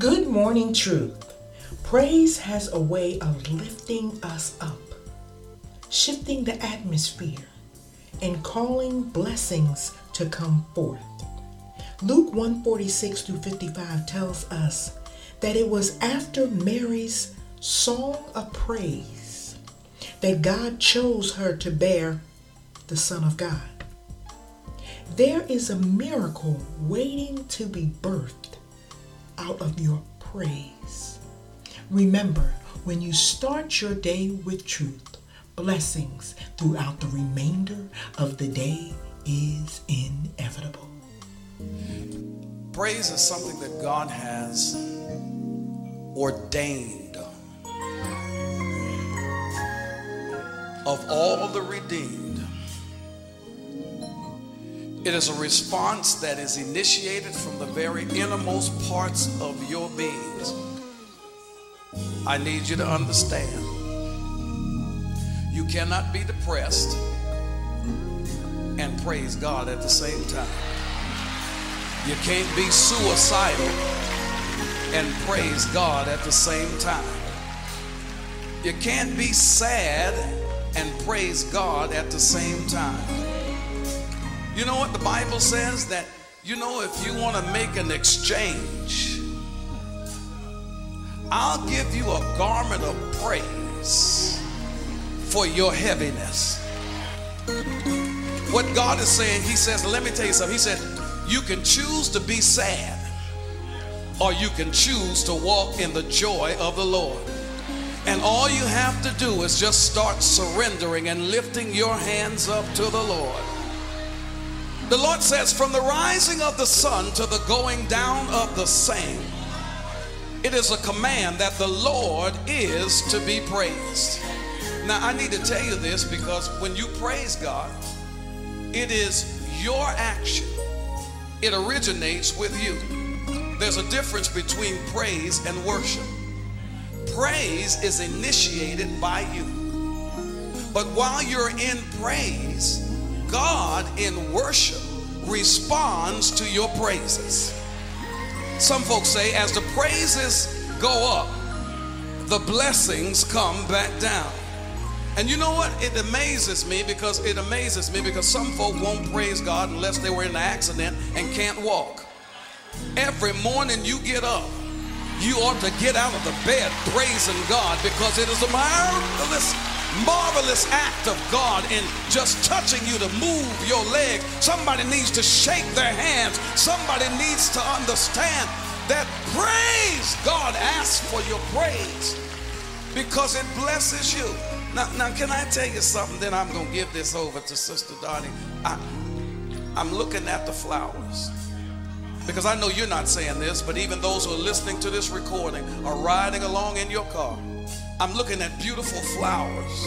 Good morning, truth. Praise has a way of lifting us up, shifting the atmosphere, and calling blessings to come forth. Luke 146 through 55 tells us that it was after Mary's song of praise that God chose her to bear the Son of God. There is a miracle waiting to be birthed out of your praise. Remember, when you start your day with truth, blessings throughout the remainder of the day is inevitable. Praise is something that God has ordained of all the redeemed. It is a response that is initiated from the very innermost parts of your beings. I need you to understand you cannot be depressed and praise God at the same time. You can't be suicidal and praise God at the same time. You can't be sad and praise God at the same time. You know what the Bible says? That, you know, if you want to make an exchange, I'll give you a garment of praise for your heaviness. What God is saying, He says, let me tell you something. He said, you can choose to be sad, or you can choose to walk in the joy of the Lord. And all you have to do is just start surrendering and lifting your hands up to the Lord. The Lord says, from the rising of the sun to the going down of the same, it is a command that the Lord is to be praised. Now, I need to tell you this because when you praise God, it is your action, it originates with you. There's a difference between praise and worship. Praise is initiated by you. But while you're in praise, God in worship responds to your praises. Some folks say, as the praises go up, the blessings come back down. And you know what? It amazes me because it amazes me because some folk won't praise God unless they were in an accident and can't walk. Every morning you get up, you ought to get out of the bed praising God because it is a marvelous, marvelous act of God in just touching you to move your leg. Somebody needs to shake their hands. Somebody needs to understand that praise, God asks for your praise because it blesses you. Now, now, can I tell you something? Then I'm going to give this over to Sister Dottie. I, I'm looking at the flowers because I know you're not saying this, but even those who are listening to this recording are riding along in your car. I'm looking at beautiful flowers,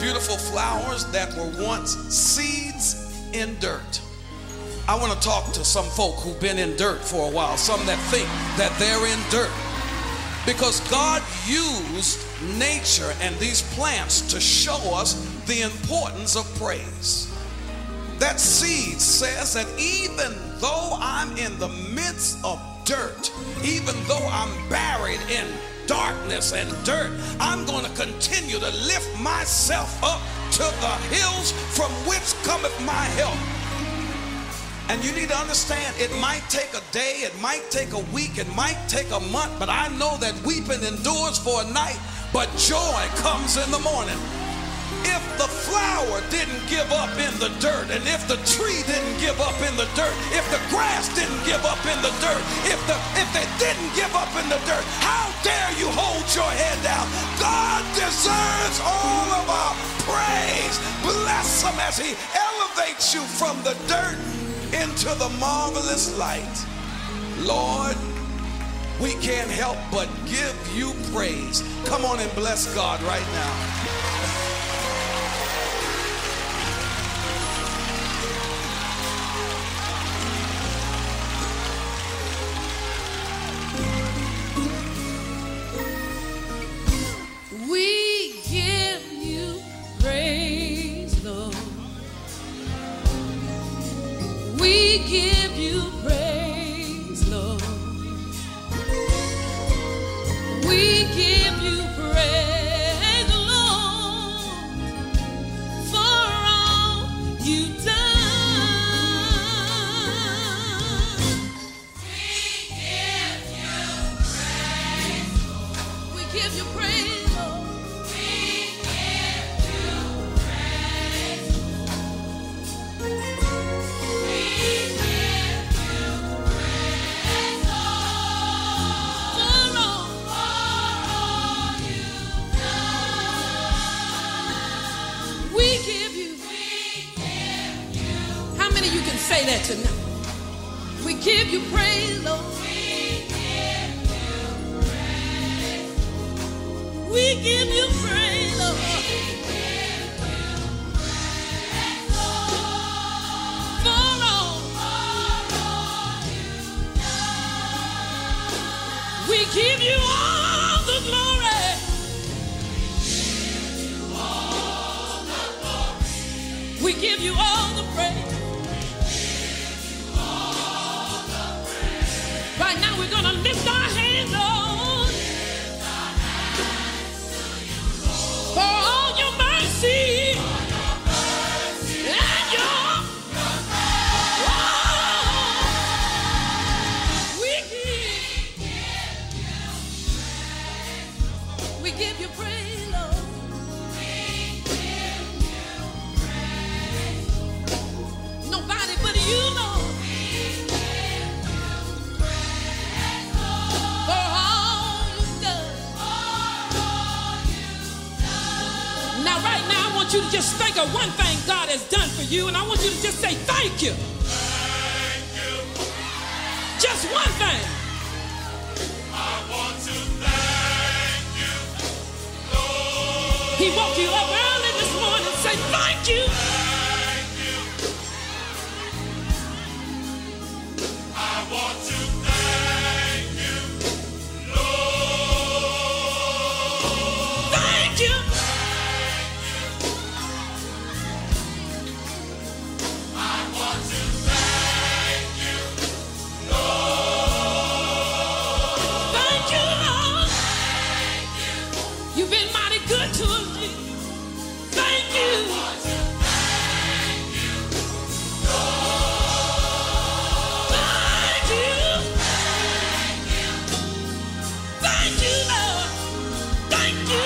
beautiful flowers that were once seeds in dirt. I want to talk to some folk who've been in dirt for a while, some that think that they're in dirt. Because God used nature and these plants to show us the importance of praise. That seed says that even though I'm in the midst of dirt, even though I'm buried in darkness and dirt, I'm going to continue to lift myself up to the hills from which cometh my help. And you need to understand it might take a day, it might take a week, it might take a month, but I know that weeping endures for a night, but joy comes in the morning. If the flower didn't give up in the dirt, and if the tree didn't give up in the dirt, if the grass didn't give up in the dirt, if the if they didn't give up in the dirt, how dare you hold your head down? God deserves all of our praise. Bless him as he elevates you from the dirt into the marvelous light. Lord, we can't help but give you praise. Come on and bless God right now. Of you can say that tonight? We give you praise, Lord. We give you praise, Lord. For all. We give you all the glory. We give you all of one thing God has done for you, and I want you to just say thank you. Just one thing. He woke you up Thank you.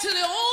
To the old.